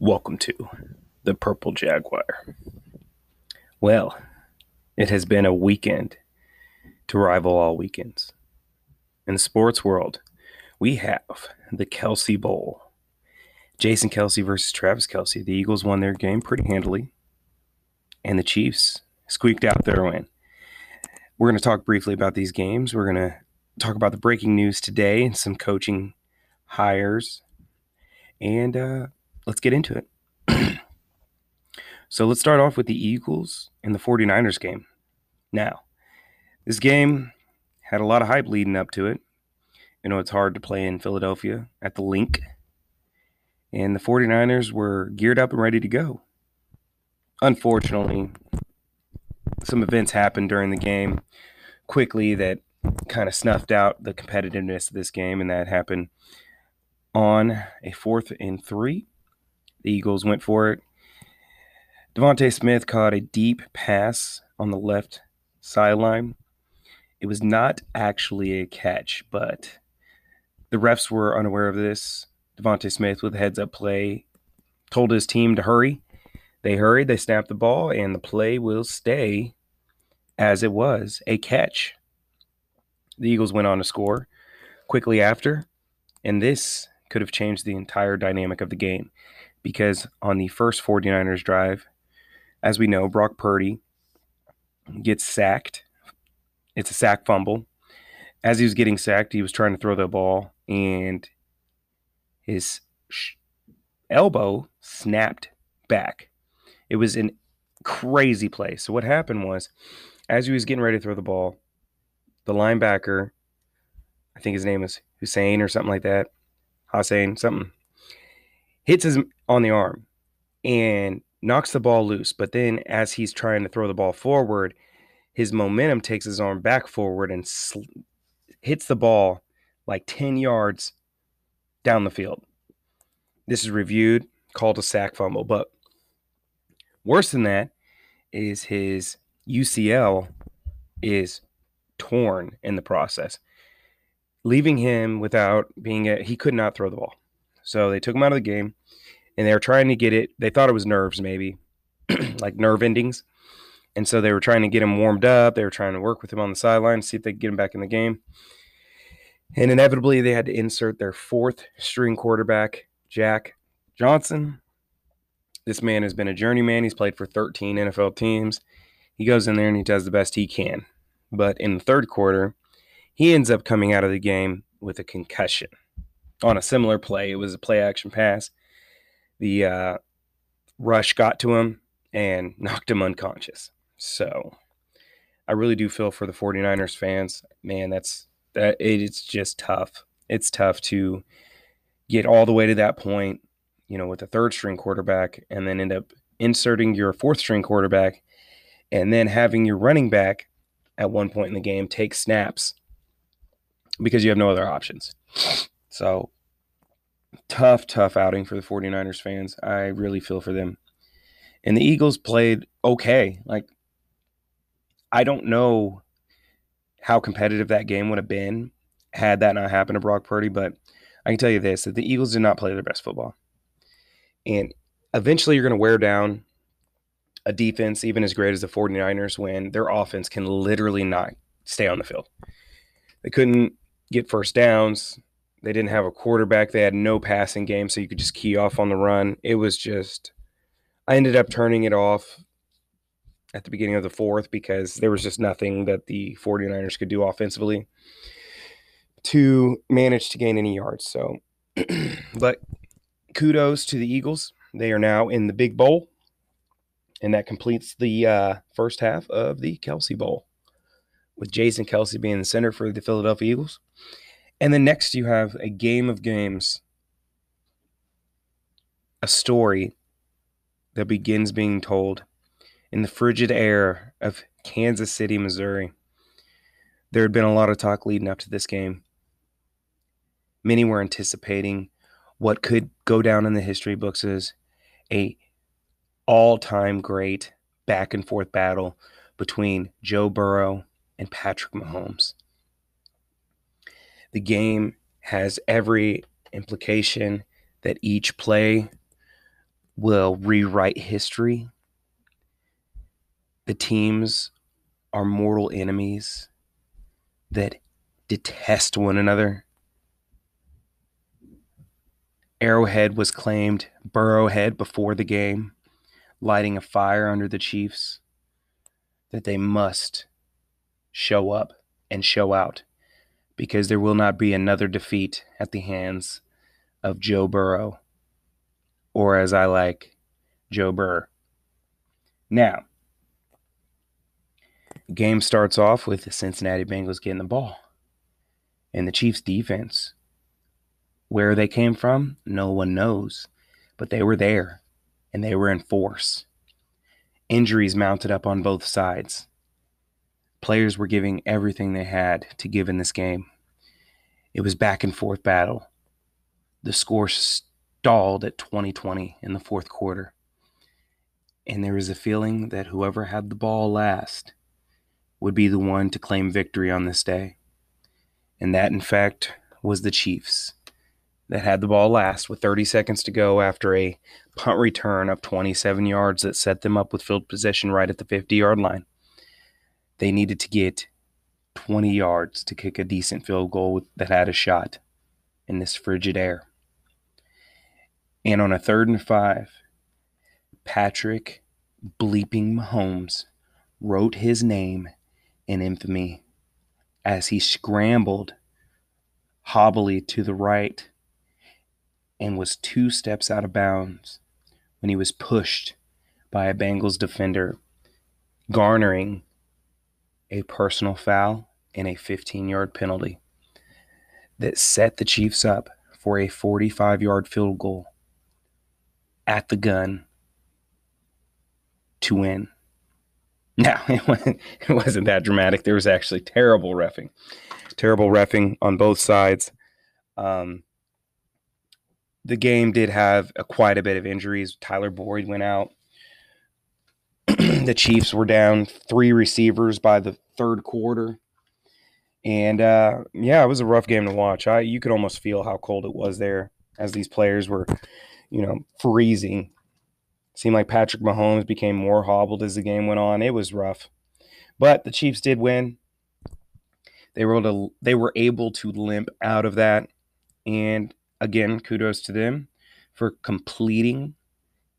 Welcome to the Purple Jaguar. Well, it has been a weekend to rival all weekends. In the sports world, we have the Kelce Bowl. Jason Kelce versus Travis Kelce. The Eagles won their game pretty handily, and the Chiefs squeaked out their win. We're going to talk briefly about these games. We're going to talk about the breaking news today and some coaching hires. And uh, let's get into it. so let's start off with the Eagles and the 49ers game. Now, this game had a lot of hype leading up to it. You know, it's hard to play in Philadelphia at the Linc. And the 49ers were geared up and ready to go. Unfortunately, some events happened during the game quickly that kind of snuffed out the competitiveness of this game, and that happened on a fourth and three. The Eagles went for it. DeVonta Smith caught a deep pass on the left sideline. It was not actually a catch, but the refs were unaware of this. DeVonta Smith, with a heads up play, told his team to hurry. They hurried, they snapped the ball, and the play will stay as it was a catch. The Eagles went on to score quickly after, and this could have changed the entire dynamic of the game because on the first 49ers drive, as we know, Brock Purdy gets sacked. It's a sack fumble. As he was getting sacked, he was trying to throw the ball, and his sh- elbow snapped back. It was an crazy play. So what happened was, as he was getting ready to throw the ball, the linebacker, I think his name is Hussein or something like that, Hussein, something, hits him on the arm and knocks the ball loose. But then as he's trying to throw the ball forward, his momentum takes his arm back forward and sl- hits the ball like 10 yards down the field. This is reviewed, called a sack fumble. But worse than that is his UCL is torn in the process, leaving him without being a, he could not throw the ball. So they took him out of the game and they were trying to get it. They thought it was nerves, maybe like nerve endings. And so they were trying to get him warmed up. They were trying to work with him on the sideline, see if they could get him back in the game. And inevitably, they had to insert their fourth string quarterback, Jack Johnson. This man has been a journeyman. He's played for 13 NFL teams. He goes in there and he does the best he can. But in the third quarter, he ends up coming out of the game with a concussion on a similar play. It was a play action pass. The uh, rush got to him and knocked him unconscious. So I really do feel for the 49ers fans. Man, that's that it's just tough. It's tough to get all the way to that point, you know, with a third string quarterback and then end up inserting your fourth string quarterback and then having your running back at one point in the game take snaps because you have no other options. So tough, tough outing for the 49ers fans. I really feel for them. And the Eagles played okay. Like, I don't know how competitive that game would have been had that not happened to Brock Purdy, but I can tell you this that the Eagles did not play their best football. And eventually you're going to wear down a defense, even as great as the 49ers, when their offense can literally not stay on the field. They couldn't get first downs. They didn't have a quarterback. They had no passing game, so you could just key off on the run. It was just, I ended up turning it off at the beginning of the fourth because there was just nothing that the 49ers could do offensively to manage to gain any yards. So, but kudos to the Eagles. They are now in the big bowl and that completes the uh, first half of the Kelce Bowl, with Jason Kelce being the center for the Philadelphia Eagles. And then next, you have a game of games, a story that begins being told in the frigid air of Kansas City, Missouri. There had been a lot of talk leading up to this game. Many were anticipating what could go down in the history books as a all time great back and forth battle between Joe Burrow and Patrick Mahomes. The game has every implication that each play will rewrite history. The teams are mortal enemies that detest one another. Arrowhead was claimed Burrowhead before the game, lighting a fire under the Chiefs that they must show up and show out because there will not be another defeat at the hands of Joe Burrow, or as I like, Joe Burr. Now, game starts off with the Cincinnati Bengals getting the ball. And the Chiefs defense, where they came from, no one knows. But they were there and they were in force. Injuries mounted up on both sides. Players were giving everything they had to give in this game. It was back and forth battle. The score stalled at 2020 in the fourth quarter. And there was a feeling that whoever had the ball last would be the one to claim victory on this day. And that, in fact, was the Chiefs that had the ball last with 30 seconds to go after a punt return of 27 yards that set them up with field possession right at the 50 yard line. They needed to get 20 yards to kick a decent field goal that had a shot in this frigid air. And on a third and five, Patrick bleeping Mahomes wrote his name in infamy as he scrambled hobbily to the right and was two steps out of bounds when he was pushed by a Bengals defender, garnering a personal foul and a 15 yard penalty that set the Chiefs up for a 45 yard field goal at the gun to win. Now, it wasn't, that dramatic. There was actually terrible refing, terrible refing on both sides. Um, the game did have a, quite a bit of injuries. Tyler Boyd went out. the Chiefs were down three receivers by the third quarter. And uh, yeah, it was a rough game to watch. I you could almost feel how cold it was there as these players were, you know, freezing Seemed like Patrick Mahomes became more hobbled as the game went on. It was rough. But the Chiefs did win. They were able to they were able to limp out of that. And again, kudos to them for completing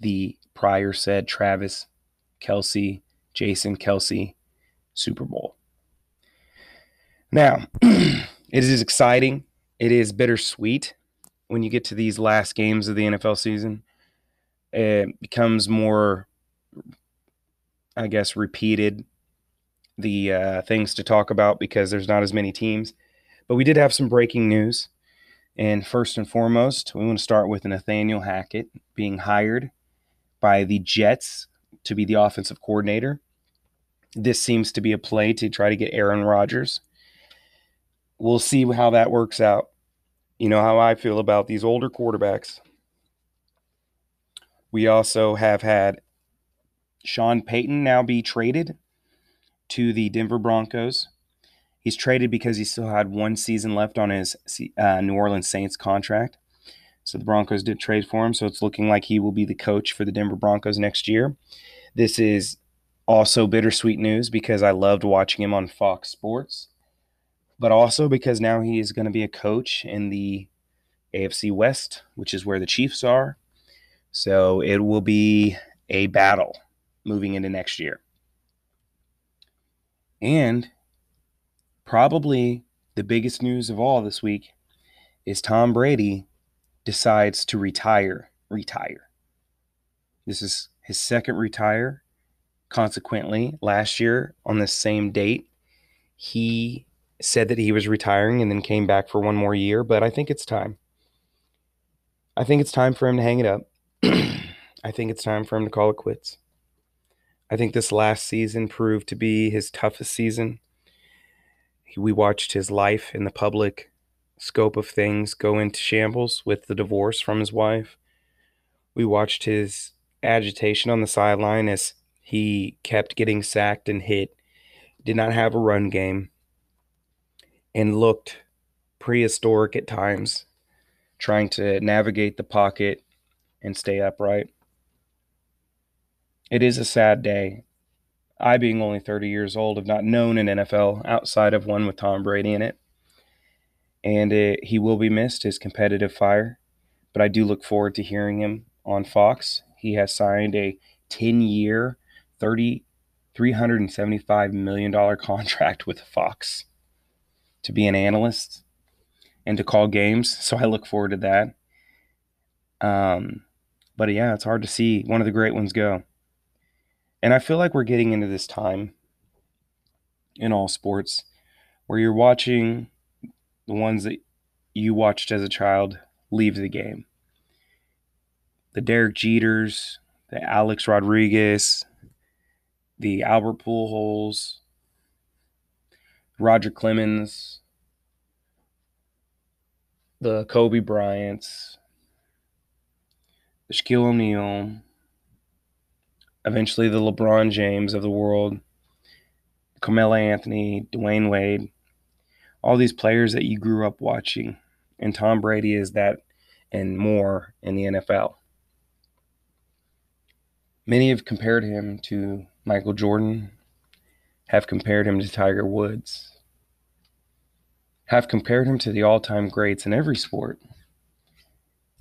the prior said Travis Kelce, Jason Kelce Super Bowl. Now, it is exciting. It is bittersweet when you get to these last games of the NFL season it becomes more, I guess, repeated the uh, things to talk about because there's not as many teams. But we did have some breaking news. And first and foremost, we want to start with Nathaniel Hackett being hired by the Jets to be the offensive coordinator. This seems to be a play to try to get Aaron Rodgers. We'll see how that works out. You know how I feel about these older quarterbacks. We also have had Sean Payton now be traded to the Denver Broncos. He's traded because he still had one season left on his uh, New Orleans Saints contract. So the Broncos did trade for him. So it's looking like he will be the coach for the Denver Broncos next year. This is also bittersweet news because I loved watching him on Fox Sports, but also because now he is going to be a coach in the AFC West, which is where the Chiefs are. So it will be a battle moving into next year. And probably the biggest news of all this week is Tom Brady decides to retire. Retire. This is his second retire. Consequently, last year on the same date, he said that he was retiring and then came back for one more year, but I think it's time. I think it's time for him to hang it up. I think it's time for him to call it quits. I think this last season proved to be his toughest season. We watched his life in the public scope of things go into shambles with the divorce from his wife. We watched his agitation on the sideline as he kept getting sacked and hit, did not have a run game, and looked prehistoric at times, trying to navigate the pocket and stay upright. it is a sad day. I, being only 30 years old, have not known an NFL outside of one with Tom Brady in it. And it, he will be missed, his competitive fire. But I do look forward to hearing him on Fox. He has signed a 10 year, 30, $375 million contract with Fox to be an analyst and to call games. So I look forward to that. Um, but yeah, it's hard to see one of the great ones go. And I feel like we're getting into this time in all sports where you're watching the ones that you watched as a child leave the game. The Derek Jeters, the Alex Rodriguez, the Albert Pujols, Roger Clemens, the Kobe Bryants, the Shaquille O'Neal, eventually the LeBron James of the world, Carmelo Anthony, Dwyane Wade, all these players that you grew up watching. And Tom Brady is that and more in the NFL. Many have compared him to Michael Jordan, have compared him to Tiger Woods, have compared him to the all time greats in every sport.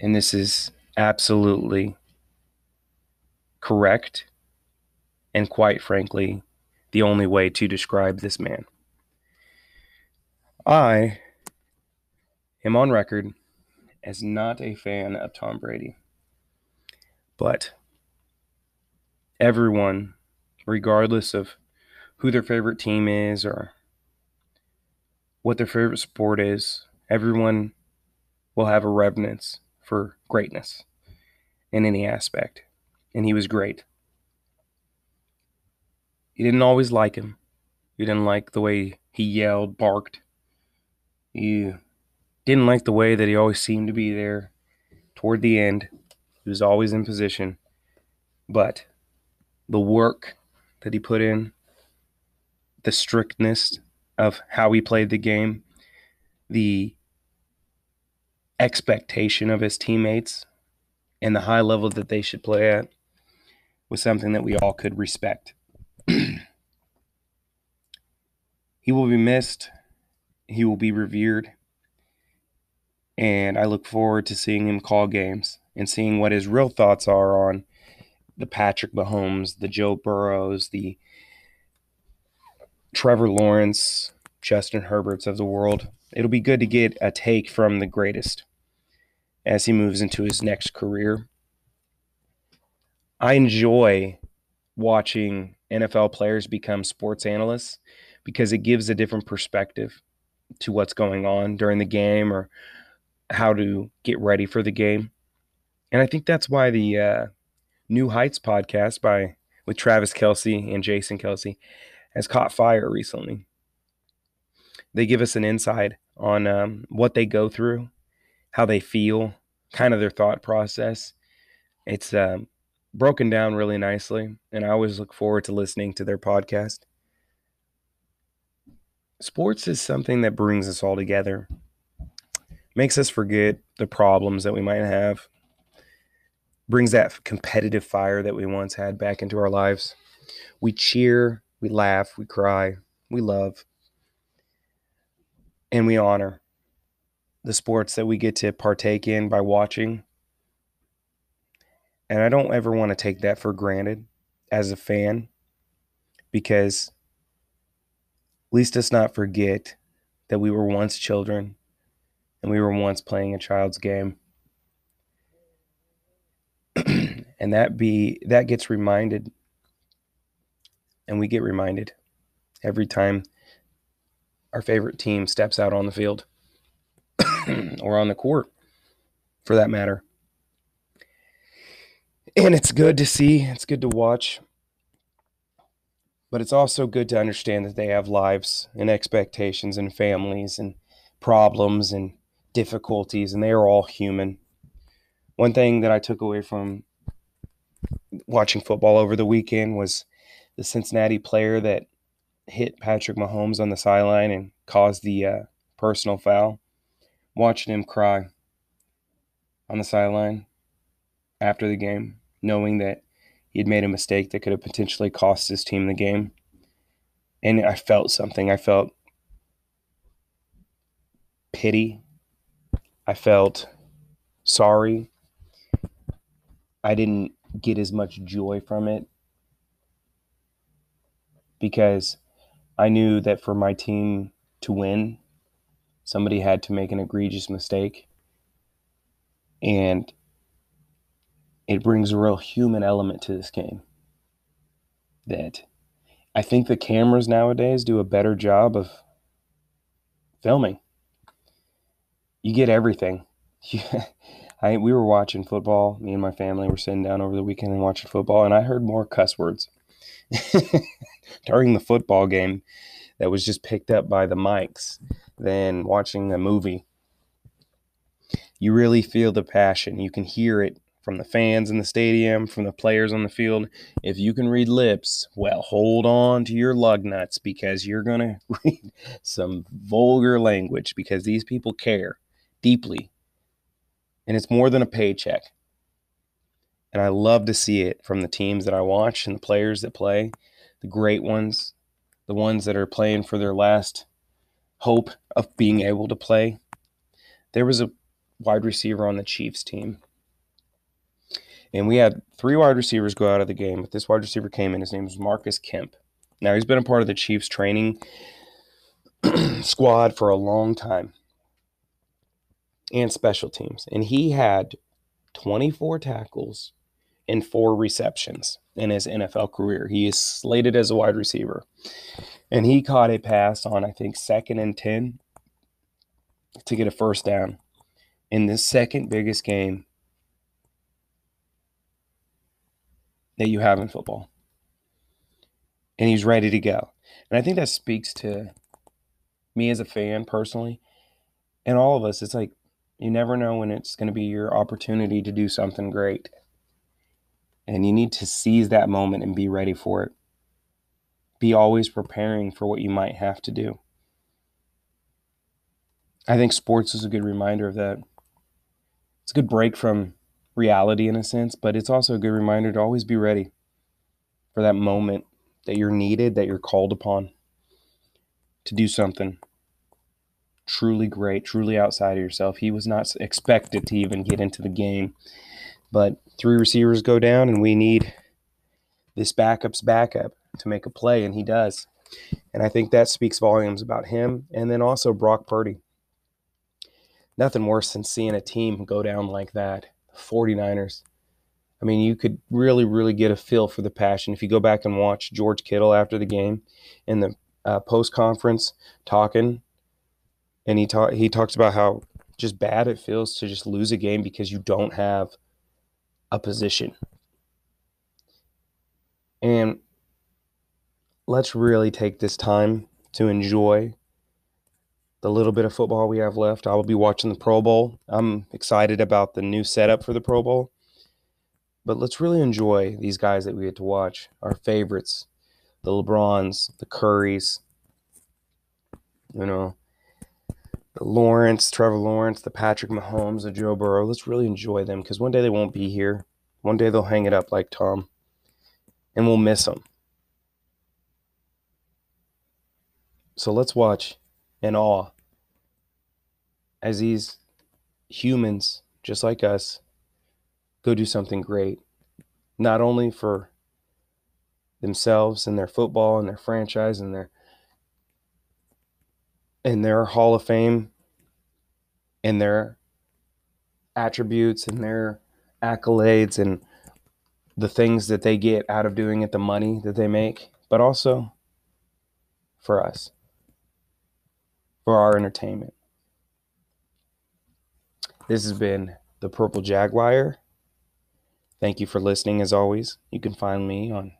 And this is absolutely correct and quite frankly, the only way to describe this man. I am on record as not a fan of Tom Brady, but everyone, regardless of who their favorite team is or what their favorite sport is, everyone will have a reverence for greatness in any aspect. And he was great. You didn't always like him. You didn't like the way he yelled, barked. You didn't like the way that he always seemed to be there toward the end. He was always in position. But the work that he put in, the strictness of how he played the game, the expectation of his teammates, and the high level that they should play at was something that we all could respect. he will be missed. He will be revered. And I look forward to seeing him call games and seeing what his real thoughts are on the Patrick Mahomes, the Joe Burrows, the Trevor Lawrence, Justin Herberts of the world. It'll be good to get a take from the greatest as he moves into his next career. I enjoy watching NFL players become sports analysts because it gives a different perspective to what's going on during the game or how to get ready for the game. And I think that's why the uh, New Heights podcast by with Travis Kelce and Jason Kelce has caught fire recently. They give us an insight on um, what they go through, how they feel, kind of their thought process. It's um, broken down really nicely, and I always look forward to listening to their podcast. Sports is something that brings us all together, makes us forget the problems that we might have, brings that competitive fire that we once had back into our lives. We cheer, we laugh, we cry, we love, and we honor the sports that we get to partake in by watching and I don't ever want to take that for granted as a fan because least let's not forget that we were once children and we were once playing a child's game. and that be that gets reminded and we get reminded every time our favorite team steps out on the field or on the court for that matter and it's good to see, it's good to watch. But it's also good to understand that they have lives and expectations and families and problems and difficulties, and they are all human. One thing that I took away from watching football over the weekend was the Cincinnati player that hit Patrick Mahomes on the sideline and caused the uh, personal foul. Watching him cry on the sideline after the game knowing that He had made a mistake that could have potentially cost his team the game. And I felt something. I felt pity. I felt sorry. I didn't get as much joy from it because I knew that for my team to win, somebody had to make an egregious mistake. And it brings a real human element to this game that I think the cameras nowadays do a better job of filming. You get everything. I, we were watching football. Me and my family were sitting down over the weekend and watching football, and I heard more cuss words during the football game that was just picked up by the mics than watching a movie. You really feel the passion. You can hear it from the fans in the stadium, from the players on the field. If you can read lips, well, hold on to your lug nuts because you're going to read some vulgar language because these people care deeply. And it's more than a paycheck. And I love to see it from the teams that I watch and the players that play, the great ones, the ones that are playing for their last hope of being able to play. There was a wide receiver on the Chiefs team and we had three wide receivers go out of the game. But this wide receiver came in. His name was Marcus Kemp. Now, he's been a part of the Chiefs training squad for a long time and special teams. And he had 24 tackles and four receptions in his NFL career. He is slated as a wide receiver. And he caught a pass on, I think, second and 10 to get a first down in the second biggest game that you have in football. And he's ready to go. And I think that speaks to me as a fan personally and all of us. It's like you never know when it's going to be your opportunity to do something great. And you need to seize that moment and be ready for it. Be always preparing for what you might have to do. I think sports is a good reminder of that. It's a good break from reality in a sense, but it's also a good reminder to always be ready for that moment that you're needed, that you're called upon to do something truly great, truly outside of yourself. He was not expected to even get into the game, but three receivers go down, and we need this backup's backup to make a play, and he does. And I think that speaks volumes about him. And then also Brock Purdy. Nothing worse than seeing a team go down like that 49ers. I mean, you could really, really get a feel for the passion if you go back and watch George Kittle after the game in the uh, post conference talking, and he ta- he talks about how just bad it feels to just lose a game because you don't have a position. And let's really take this time to enjoy the little bit of football we have left. I will be watching the Pro Bowl. I'm excited about the new setup for the Pro Bowl. But let's really enjoy these guys that we get to watch, our favorites, the LeBrons, the Currys, you know, the Lawrence, Trevor Lawrence, the Patrick Mahomes, the Joe Burrow. Let's really enjoy them because one day they won't be here. One day they'll hang it up like Tom, and we'll miss them. So let's watch in awe as these humans, just like us, go do something great, not only for themselves and their football and their franchise and their and their Hall of Fame and their attributes and their accolades and the things that they get out of doing it, the money that they make, but also for us for our entertainment. This has been the Purple Jaguar. Thank you for listening as always. You can find me on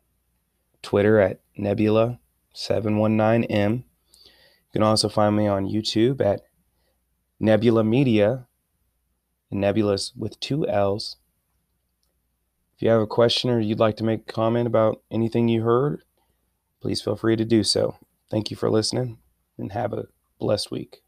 Twitter at Nebula719M. You can also find me on YouTube at Nebula Media. Nebula's with two L's. If you have a question or you'd like to make a comment about anything you heard, please feel free to do so. Thank you for listening and have a blessed week.